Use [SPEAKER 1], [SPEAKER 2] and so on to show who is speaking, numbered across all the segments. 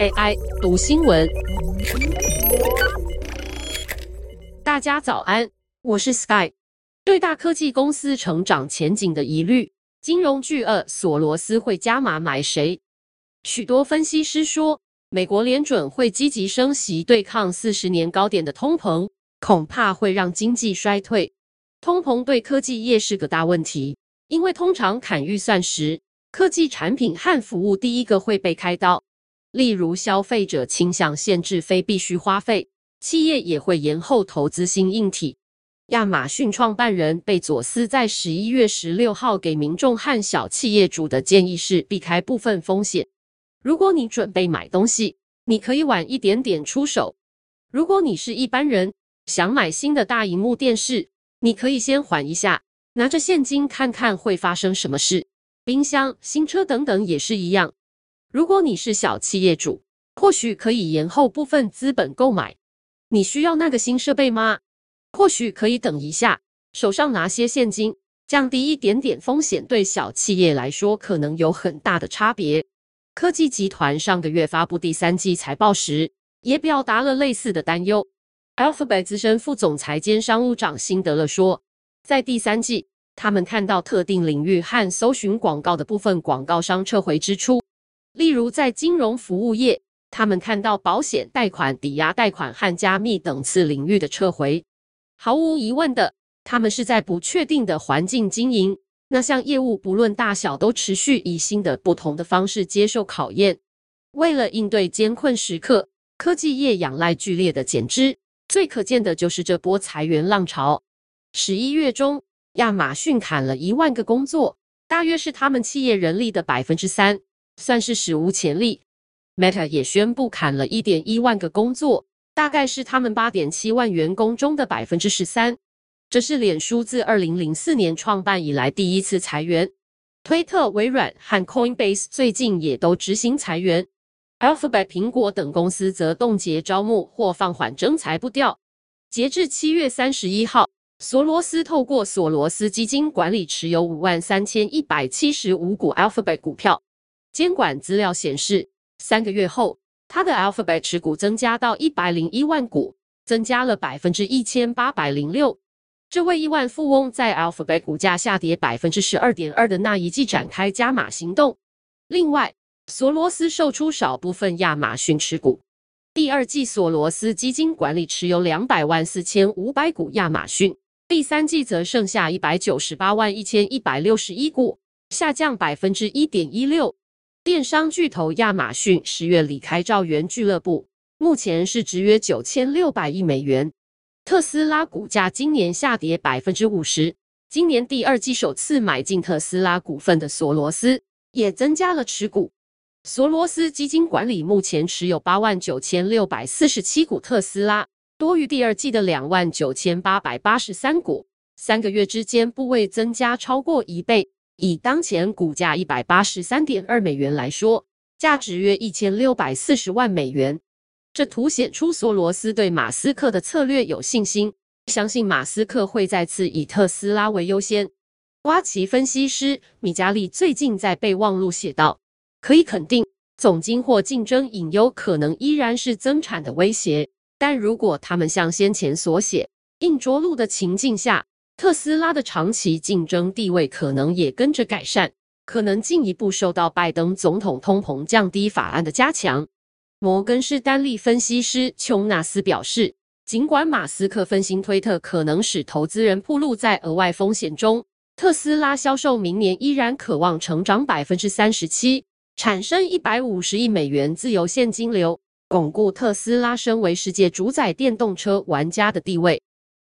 [SPEAKER 1] AI 读新闻，大家早安，我是 Sky。对大科技公司成长前景的疑虑，金融巨鳄索罗斯会加码买谁？许多分析师说，美国联准会积极升息对抗四十年高点的通膨，恐怕会让经济衰退。通膨对科技业是个大问题，因为通常砍预算时，科技产品和服务第一个会被开刀。例如，消费者倾向限制非必需花费，企业也会延后投资新硬体。亚马逊创办人贝佐斯在十一月十六号给民众和小企业主的建议是避开部分风险。如果你准备买东西，你可以晚一点点出手；如果你是一般人，想买新的大荧幕电视，你可以先缓一下，拿着现金看看会发生什么事。冰箱、新车等等也是一样。如果你是小企业主，或许可以延后部分资本购买。你需要那个新设备吗？或许可以等一下，手上拿些现金，降低一点点风险，对小企业来说可能有很大的差别。科技集团上个月发布第三季财报时，也表达了类似的担忧。Alphabet 资深副总裁兼商务长辛德勒说，在第三季。他们看到特定领域和搜寻广告的部分广告商撤回支出，例如在金融服务业，他们看到保险、贷款、抵押贷款和加密等次领域的撤回。毫无疑问的，他们是在不确定的环境经营，那项业务不论大小都持续以新的不同的方式接受考验。为了应对艰困时刻，科技业仰赖剧烈的减资，最可见的就是这波裁员浪潮。十一月中。亚马逊砍了一万个工作，大约是他们企业人力的百分之三，算是史无前例。Meta 也宣布砍了一点一万个工作，大概是他们八点七万员工中的百分之十三。这是脸书自二零零四年创办以来第一次裁员。推特、微软和 Coinbase 最近也都执行裁员。Alphabet、苹果等公司则冻结招募或放缓征才步调。截至七月三十一号。索罗斯透过索罗斯基金管理持有五万三千一百七十五股 Alphabet 股票。监管资料显示，三个月后，他的 Alphabet 持股增加到一百零一万股，增加了百分之一千八百零六。这位亿万富翁在 Alphabet 股价下跌百分之十二点二的那一季展开加码行动。另外，索罗斯售出少部分亚马逊持股。第二季，索罗斯基金管理持有两百万四千五百股亚马逊。第三季则剩下一百九十八万一千一百六十一股，下降百分之一点一六。电商巨头亚马逊十月离开兆元俱乐部，目前市值约九千六百亿美元。特斯拉股价今年下跌百分之五十，今年第二季首次买进特斯拉股份的索罗斯也增加了持股。索罗斯基金管理目前持有八万九千六百四十七股特斯拉。多于第二季的两万九千八百八十三股，三个月之间部位增加超过一倍。以当前股价一百八十三点二美元来说，价值约一千六百四十万美元。这凸显出索罗斯对马斯克的策略有信心，相信马斯克会再次以特斯拉为优先。瓜奇分析师米加利最近在备忘录写道：“可以肯定，总经或竞争隐忧可能依然是增产的威胁。”但如果他们像先前所写，硬着陆的情境下，特斯拉的长期竞争地位可能也跟着改善，可能进一步受到拜登总统通膨降低法案的加强。摩根士丹利分析师琼纳斯表示，尽管马斯克分析推特可能使投资人暴露在额外风险中，特斯拉销售明年依然渴望成长百分之三十七，产生一百五十亿美元自由现金流。巩固特斯拉身为世界主宰电动车玩家的地位。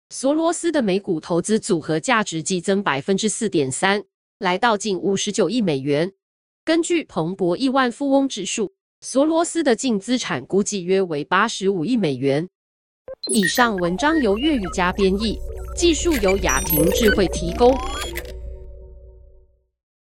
[SPEAKER 1] 索罗斯的美股投资组合价值激增百分之四点三，来到近五十九亿美元。根据彭博亿万富翁指数，索罗斯的净资产估计约为八十五亿美元。以上文章由粤语加编译，技术由雅婷智慧提供。